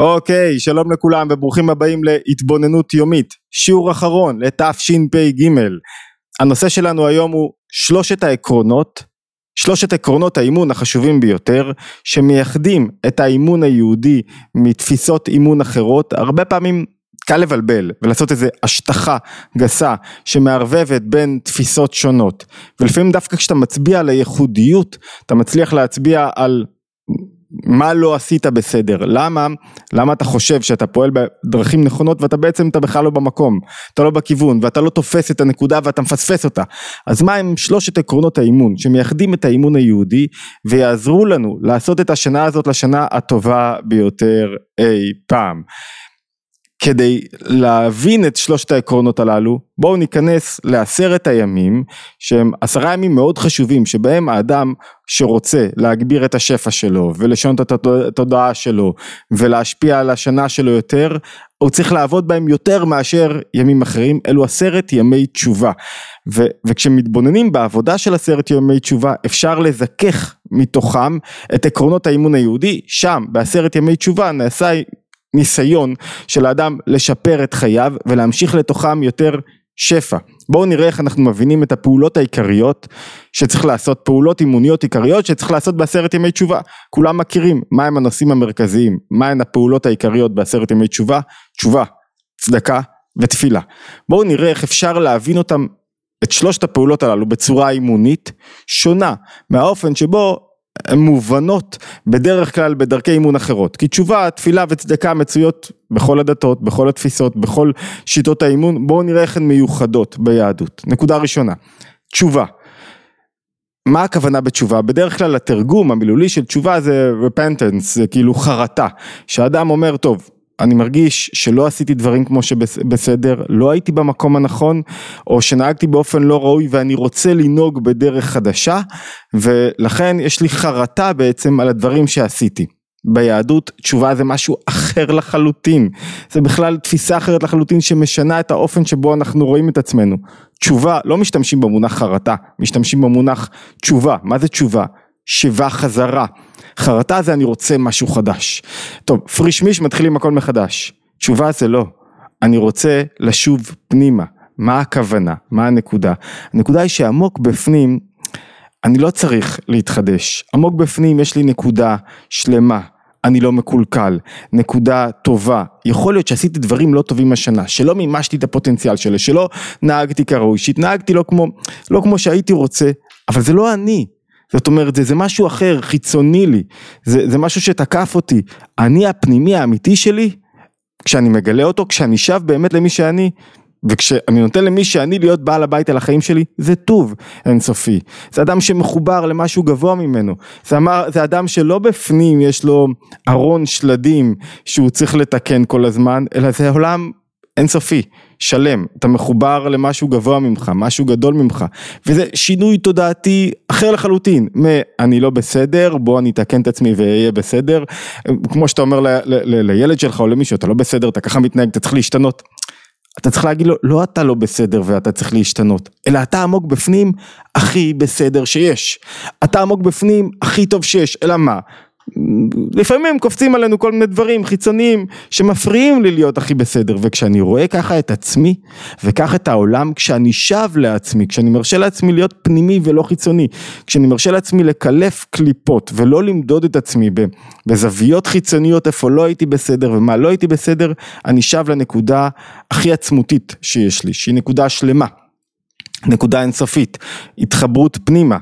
אוקיי, שלום לכולם וברוכים הבאים להתבוננות יומית, שיעור אחרון לתשפ"ג. הנושא שלנו היום הוא שלושת העקרונות, שלושת עקרונות האימון החשובים ביותר, שמייחדים את האימון היהודי מתפיסות אימון אחרות, הרבה פעמים קל לבלבל ולעשות איזה השטחה גסה שמערבבת בין תפיסות שונות ולפעמים דווקא כשאתה מצביע על הייחודיות אתה מצליח להצביע על מה לא עשית בסדר, למה, למה אתה חושב שאתה פועל בדרכים נכונות ואתה בעצם אתה בכלל לא במקום, אתה לא בכיוון ואתה לא תופס את הנקודה ואתה מפספס אותה, אז מה הם שלושת עקרונות האימון שמייחדים את האימון היהודי ויעזרו לנו לעשות את השנה הזאת לשנה הטובה ביותר אי פעם. כדי להבין את שלושת העקרונות הללו בואו ניכנס לעשרת הימים שהם עשרה ימים מאוד חשובים שבהם האדם שרוצה להגביר את השפע שלו ולשנות את התודעה שלו ולהשפיע על השנה שלו יותר הוא צריך לעבוד בהם יותר מאשר ימים אחרים. אלו עשרת ימי תשובה. ו, וכשמתבוננים בעבודה של עשרת ימי תשובה אפשר לזכך מתוכם את עקרונות האימון היהודי. שם בעשרת ימי תשובה נעשה ניסיון של האדם לשפר את חייו ולהמשיך לתוכם יותר שפע. בואו נראה איך אנחנו מבינים את הפעולות העיקריות שצריך לעשות, פעולות אימוניות עיקריות שצריך לעשות בעשרת ימי תשובה. כולם מכירים מהם הנושאים המרכזיים, מהן הפעולות העיקריות בעשרת ימי תשובה, תשובה, צדקה ותפילה. בואו נראה איך אפשר להבין אותם, את שלושת הפעולות הללו בצורה אימונית שונה מהאופן שבו מובנות בדרך כלל בדרכי אימון אחרות כי תשובה, תפילה וצדקה מצויות בכל הדתות, בכל התפיסות, בכל שיטות האימון בואו נראה איך הן מיוחדות ביהדות. נקודה ראשונה, תשובה מה הכוונה בתשובה? בדרך כלל התרגום המילולי של תשובה זה repentance, זה כאילו חרטה, שאדם אומר טוב אני מרגיש שלא עשיתי דברים כמו שבסדר, לא הייתי במקום הנכון, או שנהגתי באופן לא ראוי ואני רוצה לנהוג בדרך חדשה, ולכן יש לי חרטה בעצם על הדברים שעשיתי. ביהדות תשובה זה משהו אחר לחלוטין, זה בכלל תפיסה אחרת לחלוטין שמשנה את האופן שבו אנחנו רואים את עצמנו. תשובה, לא משתמשים במונח חרטה, משתמשים במונח תשובה, מה זה תשובה? שיבה חזרה. חרטה זה אני רוצה משהו חדש. טוב, פריש מיש מתחילים הכל מחדש. תשובה זה לא. אני רוצה לשוב פנימה. מה הכוונה? מה הנקודה? הנקודה היא שעמוק בפנים אני לא צריך להתחדש. עמוק בפנים יש לי נקודה שלמה. אני לא מקולקל, נקודה טובה, יכול להיות שעשיתי דברים לא טובים השנה, שלא מימשתי את הפוטנציאל שלי, שלא נהגתי כראוי, שהתנהגתי לא כמו, לא כמו שהייתי רוצה, אבל זה לא אני, זאת אומרת זה, זה משהו אחר, חיצוני לי, זה, זה משהו שתקף אותי, אני הפנימי האמיתי שלי, כשאני מגלה אותו, כשאני שב באמת למי שאני, וכשאני נותן למי שאני להיות בעל הבית על החיים שלי, זה טוב אינסופי. זה אדם שמחובר למשהו גבוה ממנו. זה, אמר, זה אדם שלא בפנים יש לו ארון שלדים שהוא צריך לתקן כל הזמן, אלא זה עולם אינסופי, שלם, אתה מחובר למשהו גבוה ממך, משהו גדול ממך, וזה שינוי תודעתי אחר לחלוטין, מ"אני לא בסדר, בוא אני אתקן את עצמי ואהיה בסדר", כמו שאתה אומר לילד שלך או למישהו, אתה לא בסדר, אתה ככה מתנהג, אתה צריך להשתנות. אתה צריך להגיד לו, לא אתה לא בסדר ואתה צריך להשתנות, אלא אתה עמוק בפנים הכי בסדר שיש. אתה עמוק בפנים הכי טוב שיש, אלא מה? לפעמים קופצים עלינו כל מיני דברים חיצוניים שמפריעים לי להיות הכי בסדר וכשאני רואה ככה את עצמי וכך את העולם כשאני שב לעצמי כשאני מרשה לעצמי להיות פנימי ולא חיצוני כשאני מרשה לעצמי לקלף קליפות ולא למדוד את עצמי בזוויות חיצוניות איפה לא הייתי בסדר ומה לא הייתי בסדר אני שב לנקודה הכי עצמותית שיש לי שהיא נקודה שלמה נקודה אינסופית, התחברות פנימה,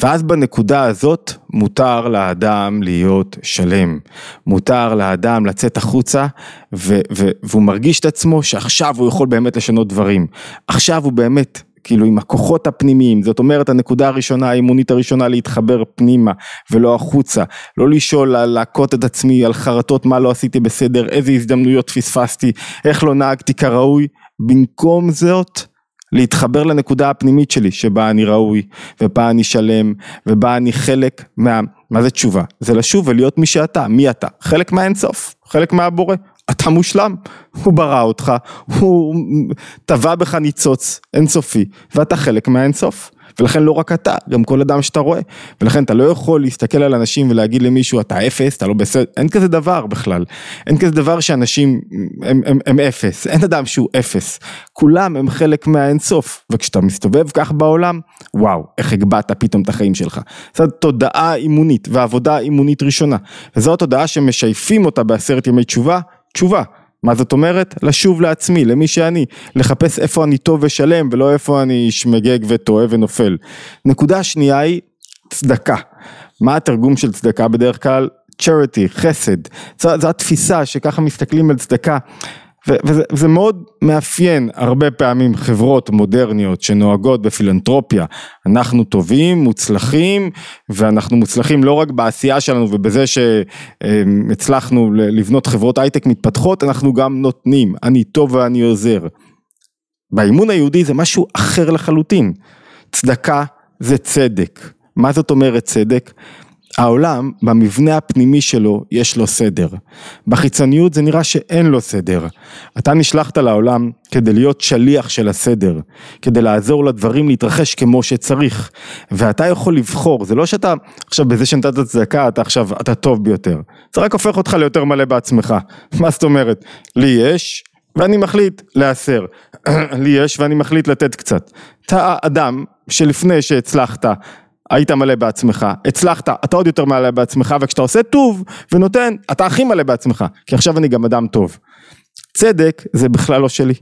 ואז בנקודה הזאת מותר לאדם להיות שלם, מותר לאדם לצאת החוצה ו- ו- והוא מרגיש את עצמו שעכשיו הוא יכול באמת לשנות דברים, עכשיו הוא באמת כאילו עם הכוחות הפנימיים, זאת אומרת הנקודה הראשונה, האימונית הראשונה להתחבר פנימה ולא החוצה, לא לשאול, להכות את עצמי על חרטות מה לא עשיתי בסדר, איזה הזדמנויות פספסתי, איך לא נהגתי כראוי, במקום זאת להתחבר לנקודה הפנימית שלי שבה אני ראוי ובה אני שלם ובה אני חלק מה... מה זה תשובה? זה לשוב ולהיות מי שאתה, מי אתה? חלק מהאינסוף, חלק מהבורא. אתה מושלם, הוא ברא אותך, הוא טבע בך ניצוץ אינסופי ואתה חלק מהאינסוף. ולכן לא רק אתה, גם כל אדם שאתה רואה, ולכן אתה לא יכול להסתכל על אנשים ולהגיד למישהו אתה אפס, אתה לא בסדר, אין כזה דבר בכלל, אין כזה דבר שאנשים הם, הם, הם אפס, אין אדם שהוא אפס, כולם הם חלק מהאינסוף, וכשאתה מסתובב כך בעולם, וואו, איך הגבהת פתאום את החיים שלך, זו תודעה אימונית ועבודה אימונית ראשונה, וזו התודעה שמשייפים אותה בעשרת ימי תשובה, תשובה. מה זאת אומרת? לשוב לעצמי, למי שאני, לחפש איפה אני טוב ושלם ולא איפה אני שמגג וטועה ונופל. נקודה שנייה היא צדקה. מה התרגום של צדקה בדרך כלל? charity, חסד. זו, זו התפיסה שככה מסתכלים על צדקה. וזה, וזה מאוד מאפיין הרבה פעמים חברות מודרניות שנוהגות בפילנטרופיה. אנחנו טובים, מוצלחים, ואנחנו מוצלחים לא רק בעשייה שלנו ובזה שהצלחנו לבנות חברות הייטק מתפתחות, אנחנו גם נותנים, אני טוב ואני עוזר. באימון היהודי זה משהו אחר לחלוטין. צדקה זה צדק. מה זאת אומרת צדק? העולם במבנה הפנימי שלו יש לו סדר, בחיצוניות זה נראה שאין לו סדר. אתה נשלחת לעולם כדי להיות שליח של הסדר, כדי לעזור לדברים להתרחש כמו שצריך, ואתה יכול לבחור, זה לא שאתה עכשיו בזה שנתת צדקה אתה עכשיו, אתה טוב ביותר, זה רק הופך אותך ליותר מלא בעצמך, מה זאת אומרת? לי יש ואני מחליט להסר, לי יש ואני מחליט לתת קצת. אתה אדם שלפני שהצלחת היית מלא בעצמך, הצלחת, אתה עוד יותר מלא בעצמך, וכשאתה עושה טוב ונותן, אתה הכי מלא בעצמך, כי עכשיו אני גם אדם טוב. צדק זה בכלל לא שלי,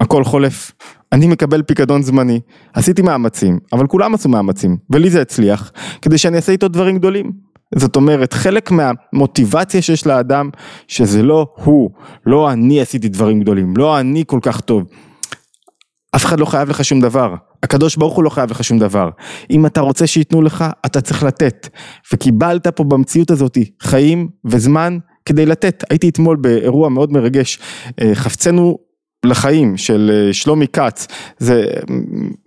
הכל חולף. אני מקבל פיקדון זמני, עשיתי מאמצים, אבל כולם עשו מאמצים, ולי זה הצליח, כדי שאני אעשה איתו דברים גדולים. זאת אומרת, חלק מהמוטיבציה שיש לאדם, שזה לא הוא, לא אני עשיתי דברים גדולים, לא אני כל כך טוב. אף אחד לא חייב לך שום דבר, הקדוש ברוך הוא לא חייב לך שום דבר. אם אתה רוצה שייתנו לך, אתה צריך לתת. וקיבלת פה במציאות הזאת חיים וזמן כדי לתת. הייתי אתמול באירוע מאוד מרגש, אה, חפצנו לחיים של אה, שלומי כץ, זה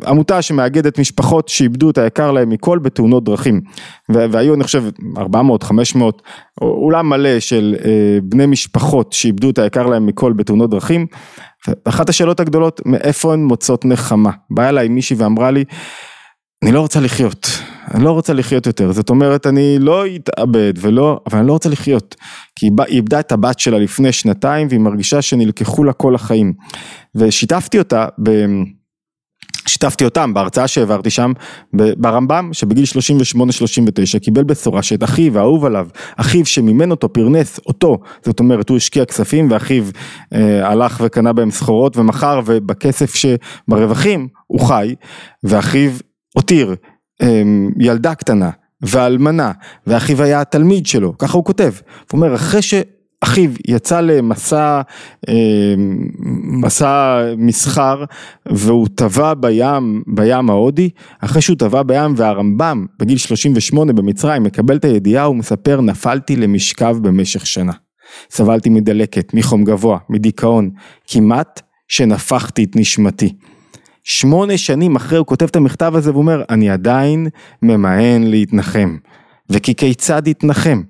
אה, עמותה שמאגדת משפחות שאיבדו את היקר להם מכל בתאונות דרכים והיו אני חושב 400, 500, אולם מלא של בני משפחות שאיבדו את היקר להם מכל בתאונות דרכים ואחת השאלות הגדולות, מאיפה הן מוצאות נחמה? באה אליי מישהי ואמרה לי, אני לא רוצה לחיות, אני לא רוצה לחיות יותר, זאת אומרת אני לא אתאבד ולא, אבל אני לא רוצה לחיות, כי היא איבדה את הבת שלה לפני שנתיים והיא מרגישה שנלקחו לה כל החיים, ושיתפתי אותה ב... שיתפתי אותם בהרצאה שהעברתי שם ברמב"ם שבגיל 38-39 קיבל בשורה שאת אחיו האהוב עליו, אחיו שמימן אותו פרנס אותו, זאת אומרת הוא השקיע כספים ואחיו אה, הלך וקנה בהם סחורות ומכר ובכסף שברווחים הוא חי ואחיו הותיר אה, ילדה קטנה ואלמנה ואחיו היה התלמיד שלו, ככה הוא כותב, הוא אומר אחרי ש... אחיו יצא למסע, אה, מסע מסחר והוא טבע בים, בים ההודי, אחרי שהוא טבע בים והרמב"ם בגיל 38 במצרים מקבל את הידיעה הוא מספר נפלתי למשכב במשך שנה. סבלתי מדלקת, מחום גבוה, מדיכאון, כמעט שנפחתי את נשמתי. שמונה שנים אחרי הוא כותב את המכתב הזה ואומר אני עדיין ממאן להתנחם. וכי כיצד יתנחם?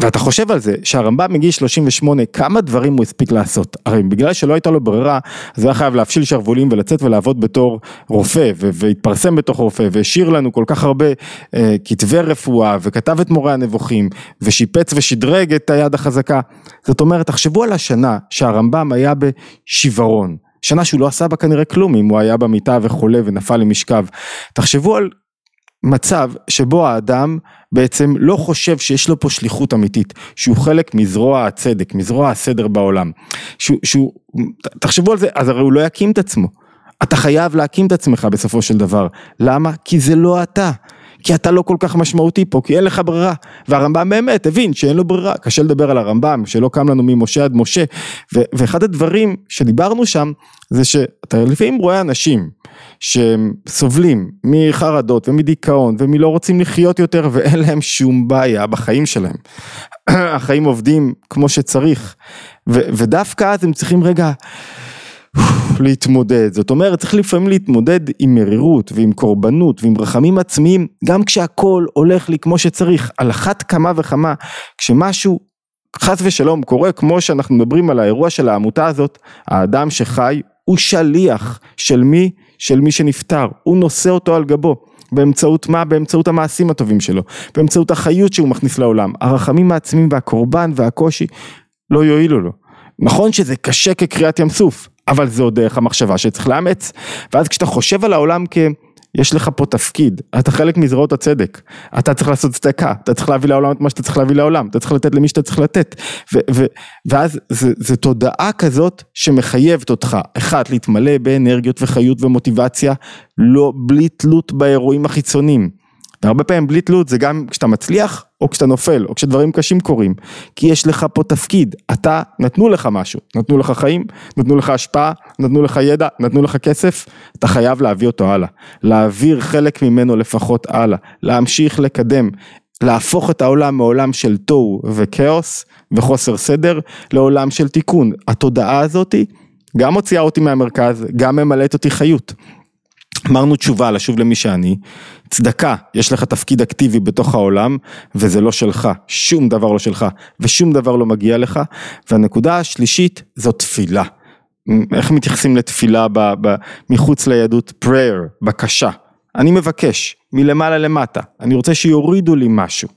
ואתה חושב על זה שהרמב"ם מגיל 38 כמה דברים הוא הספיק לעשות? הרי בגלל שלא הייתה לו ברירה אז הוא היה חייב להפשיל שרוולים ולצאת ולעבוד בתור רופא והתפרסם בתוך רופא והשאיר לנו כל כך הרבה אה, כתבי רפואה וכתב את מורה הנבוכים ושיפץ ושדרג את היד החזקה. זאת אומרת תחשבו על השנה שהרמב"ם היה בשיוורון. שנה שהוא לא עשה בה כנראה כלום אם הוא היה במיטה וחולה ונפל למשכב. תחשבו על מצב שבו האדם בעצם לא חושב שיש לו פה שליחות אמיתית, שהוא חלק מזרוע הצדק, מזרוע הסדר בעולם, שהוא, שהוא, תחשבו על זה, אז הרי הוא לא יקים את עצמו, אתה חייב להקים את עצמך בסופו של דבר, למה? כי זה לא אתה, כי אתה לא כל כך משמעותי פה, כי אין לך ברירה. והרמב"ם באמת הבין שאין לו ברירה, קשה לדבר על הרמב"ם, שלא קם לנו ממשה עד משה. ואחד הדברים שדיברנו שם, זה שאתה לפעמים רואה אנשים שהם סובלים מחרדות ומדיכאון ומלא רוצים לחיות יותר ואין להם שום בעיה בחיים שלהם. החיים עובדים כמו שצריך, ו- ודווקא אז הם צריכים רגע להתמודד, זאת אומרת צריך לפעמים להתמודד עם מרירות ועם קורבנות ועם רחמים עצמיים גם כשהכל הולך לי כמו שצריך, על אחת כמה וכמה כשמשהו חס ושלום קורה כמו שאנחנו מדברים על האירוע של העמותה הזאת, האדם שחי הוא שליח של מי? של מי שנפטר, הוא נושא אותו על גבו. באמצעות מה? באמצעות המעשים הטובים שלו, באמצעות החיות שהוא מכניס לעולם. הרחמים העצמיים והקורבן והקושי לא יועילו לו. נכון שזה קשה כקריאת ים סוף, אבל זו דרך המחשבה שצריך לאמץ. ואז כשאתה חושב על העולם כ... יש לך פה תפקיד, אתה חלק מזרועות הצדק, אתה צריך לעשות צדקה, אתה צריך להביא לעולם את מה שאתה צריך להביא לעולם, אתה צריך לתת למי שאתה צריך לתת, ו- ו- ואז זו תודעה כזאת שמחייבת אותך, אחד, להתמלא באנרגיות וחיות ומוטיבציה, לא, בלי תלות באירועים החיצוניים. והרבה פעמים בלי תלות זה גם כשאתה מצליח או כשאתה נופל או כשדברים קשים קורים. כי יש לך פה תפקיד אתה נתנו לך משהו נתנו לך חיים נתנו לך השפעה נתנו לך ידע נתנו לך כסף אתה חייב להביא אותו הלאה. להעביר חלק ממנו לפחות הלאה. להמשיך לקדם להפוך את העולם מעולם של תוהו וכאוס וחוסר סדר לעולם של תיקון. התודעה הזאתי גם מוציאה אותי מהמרכז גם ממלאת אותי חיות אמרנו תשובה לשוב למי שאני, צדקה, יש לך תפקיד אקטיבי בתוך העולם וזה לא שלך, שום דבר לא שלך ושום דבר לא מגיע לך והנקודה השלישית זו תפילה. איך מתייחסים לתפילה ב, ב, מחוץ ליהדות? prayer, בקשה. אני מבקש מלמעלה למטה, אני רוצה שיורידו לי משהו.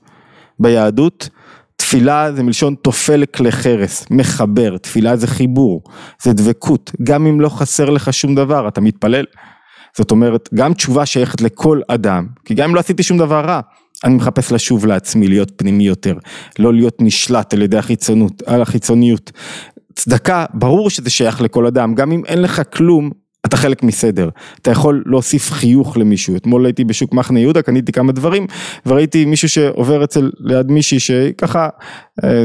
ביהדות תפילה זה מלשון תופל כלי חרס, מחבר, תפילה זה חיבור, זה דבקות, גם אם לא חסר לך שום דבר, אתה מתפלל. זאת אומרת, גם תשובה שייכת לכל אדם, כי גם אם לא עשיתי שום דבר רע, אני מחפש לשוב לעצמי, להיות פנימי יותר, לא להיות נשלט על ידי החיצונות, על החיצוניות. צדקה, ברור שזה שייך לכל אדם, גם אם אין לך כלום, אתה חלק מסדר, אתה יכול להוסיף חיוך למישהו, אתמול הייתי בשוק מחנה יהודה, קניתי כמה דברים וראיתי מישהו שעובר אצל ליד מישהי שככה אה,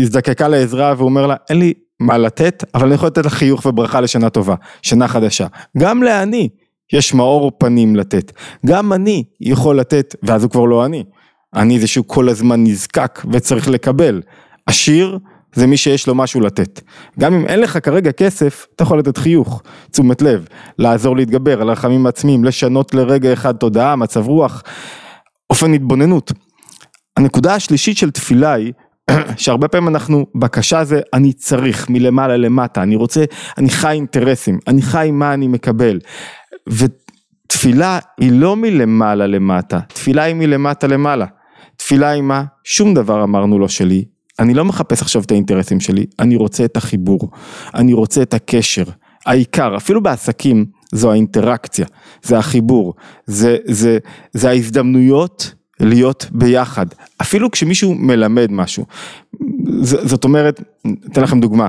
הזדקקה לעזרה והוא אומר לה אין לי מה לתת אבל אני יכול לתת לך חיוך וברכה לשנה טובה, שנה חדשה, גם לעני יש מאור פנים לתת. גם אני יכול לתת, ואז הוא כבר לא אני. אני זה שהוא כל הזמן נזקק וצריך לקבל. עשיר זה מי שיש לו משהו לתת. גם אם אין לך כרגע כסף, אתה יכול לתת חיוך, תשומת לב, לעזור להתגבר על הרחמים העצמיים, לשנות לרגע אחד תודעה, מצב רוח, אופן התבוננות. הנקודה השלישית של תפילה היא שהרבה פעמים אנחנו, בקשה זה אני צריך מלמעלה למטה, אני רוצה, אני חי אינטרסים, אני חי מה אני מקבל. ותפילה היא לא מלמעלה למטה, תפילה היא מלמטה למעלה. תפילה היא מה? שום דבר אמרנו לא שלי, אני לא מחפש עכשיו את האינטרסים שלי, אני רוצה את החיבור, אני רוצה את הקשר. העיקר, אפילו בעסקים, זו האינטראקציה, זה החיבור, זה, זה, זה ההזדמנויות להיות ביחד. אפילו כשמישהו מלמד משהו. ז, זאת אומרת, אתן לכם דוגמה.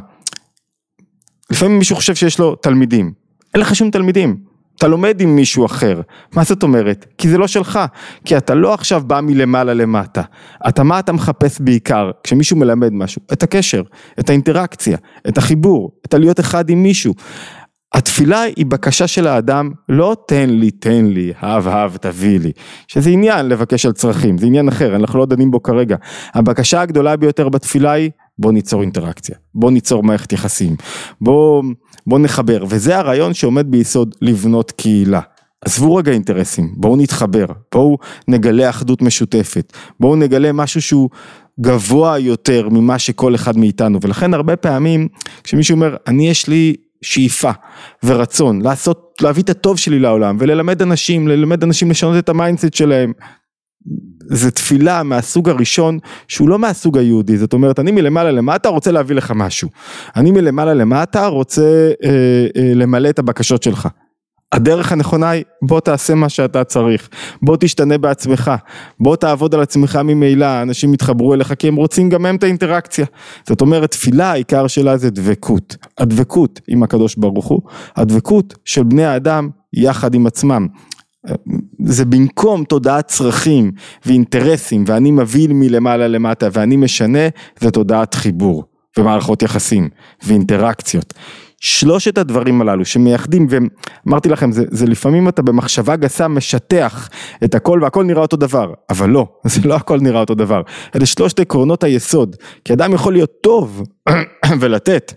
לפעמים מישהו חושב שיש לו תלמידים, אין לך שום תלמידים. אתה לומד עם מישהו אחר, מה זאת אומרת? כי זה לא שלך, כי אתה לא עכשיו בא מלמעלה למטה, אתה מה אתה מחפש בעיקר כשמישהו מלמד משהו? את הקשר, את האינטראקציה, את החיבור, את הלהיות אחד עם מישהו. התפילה היא בקשה של האדם, לא תן לי, תן לי, הב הב תביא לי, שזה עניין לבקש על צרכים, זה עניין אחר, אנחנו לא דנים בו כרגע. הבקשה הגדולה ביותר בתפילה היא, בוא ניצור אינטראקציה, בוא ניצור מערכת יחסים, בוא... בואו נחבר, וזה הרעיון שעומד ביסוד לבנות קהילה. עזבו רגע אינטרסים, בואו נתחבר, בואו נגלה אחדות משותפת, בואו נגלה משהו שהוא גבוה יותר ממה שכל אחד מאיתנו, ולכן הרבה פעמים כשמישהו אומר, אני יש לי שאיפה ורצון לעשות, להביא את הטוב שלי לעולם וללמד אנשים, ללמד אנשים לשנות את ה mindset שלהם, זה תפילה מהסוג הראשון שהוא לא מהסוג היהודי, זאת אומרת אני מלמעלה למטה רוצה להביא לך משהו, אני מלמעלה למטה רוצה אה, אה, למלא את הבקשות שלך. הדרך הנכונה היא בוא תעשה מה שאתה צריך, בוא תשתנה בעצמך, בוא תעבוד על עצמך ממילא, אנשים יתחברו אליך כי הם רוצים גם הם את האינטראקציה. זאת אומרת תפילה העיקר שלה זה דבקות, הדבקות עם הקדוש ברוך הוא, הדבקות של בני האדם יחד עם עצמם. זה במקום תודעת צרכים ואינטרסים ואני מביא מלמעלה למטה ואני משנה, זה תודעת חיבור ומערכות יחסים ואינטראקציות. שלושת הדברים הללו שמייחדים ואמרתי לכם זה, זה לפעמים אתה במחשבה גסה משטח את הכל והכל נראה אותו דבר אבל לא זה לא הכל נראה אותו דבר אלה שלושת עקרונות היסוד כי אדם יכול להיות טוב ולתת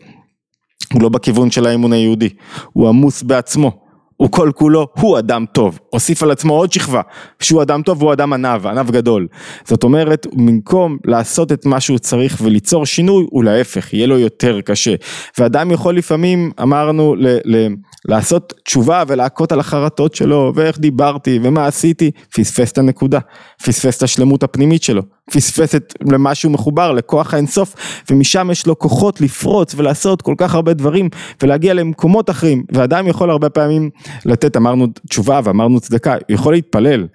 הוא לא בכיוון של האמון היהודי הוא עמוס בעצמו הוא כל כולו, הוא אדם טוב, הוסיף על עצמו עוד שכבה, שהוא אדם טוב והוא אדם ענב, ענב גדול. זאת אומרת, במקום לעשות את מה שהוא צריך וליצור שינוי, הוא להפך, יהיה לו יותר קשה. ואדם יכול לפעמים, אמרנו, ל- ל- לעשות תשובה ולהכות על החרטות שלו, ואיך דיברתי, ומה עשיתי, פספס את הנקודה, פספס את השלמות הפנימית שלו, פספס את למה שהוא מחובר, לכוח האינסוף, ומשם יש לו כוחות לפרוץ ולעשות כל כך הרבה דברים, ולהגיע למקומות אחרים, ואדם יכול הרבה פעמים לתת, אמרנו תשובה ואמרנו צדקה, הוא יכול להתפלל,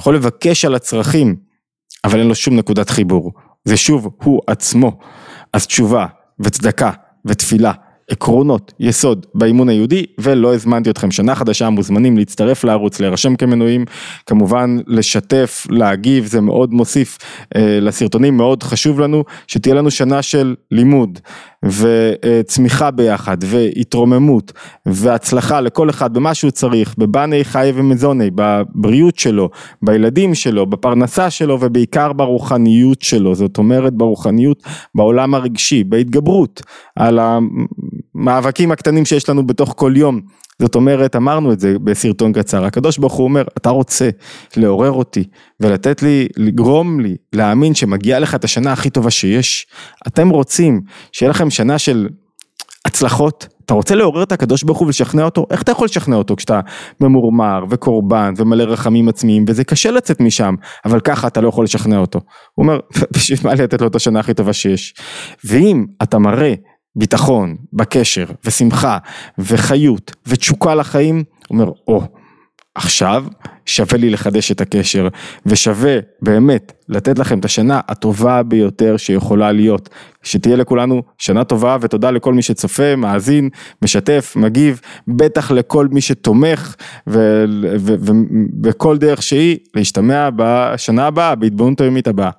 יכול לבקש על הצרכים, אבל אין לו שום נקודת חיבור, זה שוב הוא עצמו, אז תשובה וצדקה ותפילה עקרונות יסוד באימון היהודי ולא הזמנתי אתכם. שנה חדשה מוזמנים להצטרף לערוץ להירשם כמנויים. כמובן לשתף להגיב זה מאוד מוסיף אה, לסרטונים. מאוד חשוב לנו שתהיה לנו שנה של לימוד וצמיחה ביחד והתרוממות והצלחה לכל אחד במה שהוא צריך בבני חי ומזוני בבריאות שלו בילדים שלו בפרנסה שלו ובעיקר ברוחניות שלו. זאת אומרת ברוחניות בעולם הרגשי בהתגברות על המאבקים הקטנים שיש לנו בתוך כל יום זאת אומרת, אמרנו את זה בסרטון קצר, הקדוש ברוך הוא אומר, אתה רוצה לעורר אותי ולתת לי, לגרום לי להאמין שמגיעה לך את השנה הכי טובה שיש. אתם רוצים שיהיה לכם שנה של הצלחות, אתה רוצה לעורר את הקדוש ברוך הוא ולשכנע אותו? איך אתה יכול לשכנע אותו כשאתה ממורמר וקורבן ומלא רחמים עצמיים וזה קשה לצאת משם, אבל ככה אתה לא יכול לשכנע אותו. הוא אומר, בשביל מה לתת לו את השנה הכי טובה שיש? ואם אתה מראה ביטחון בקשר ושמחה וחיות ותשוקה לחיים, אומר, או, oh, עכשיו שווה לי לחדש את הקשר ושווה באמת לתת לכם את השנה הטובה ביותר שיכולה להיות. שתהיה לכולנו שנה טובה ותודה לכל מי שצופה, מאזין, משתף, מגיב, בטח לכל מי שתומך ובכל דרך שהיא להשתמע בשנה הבאה, בהתבוננות היומית הבאה.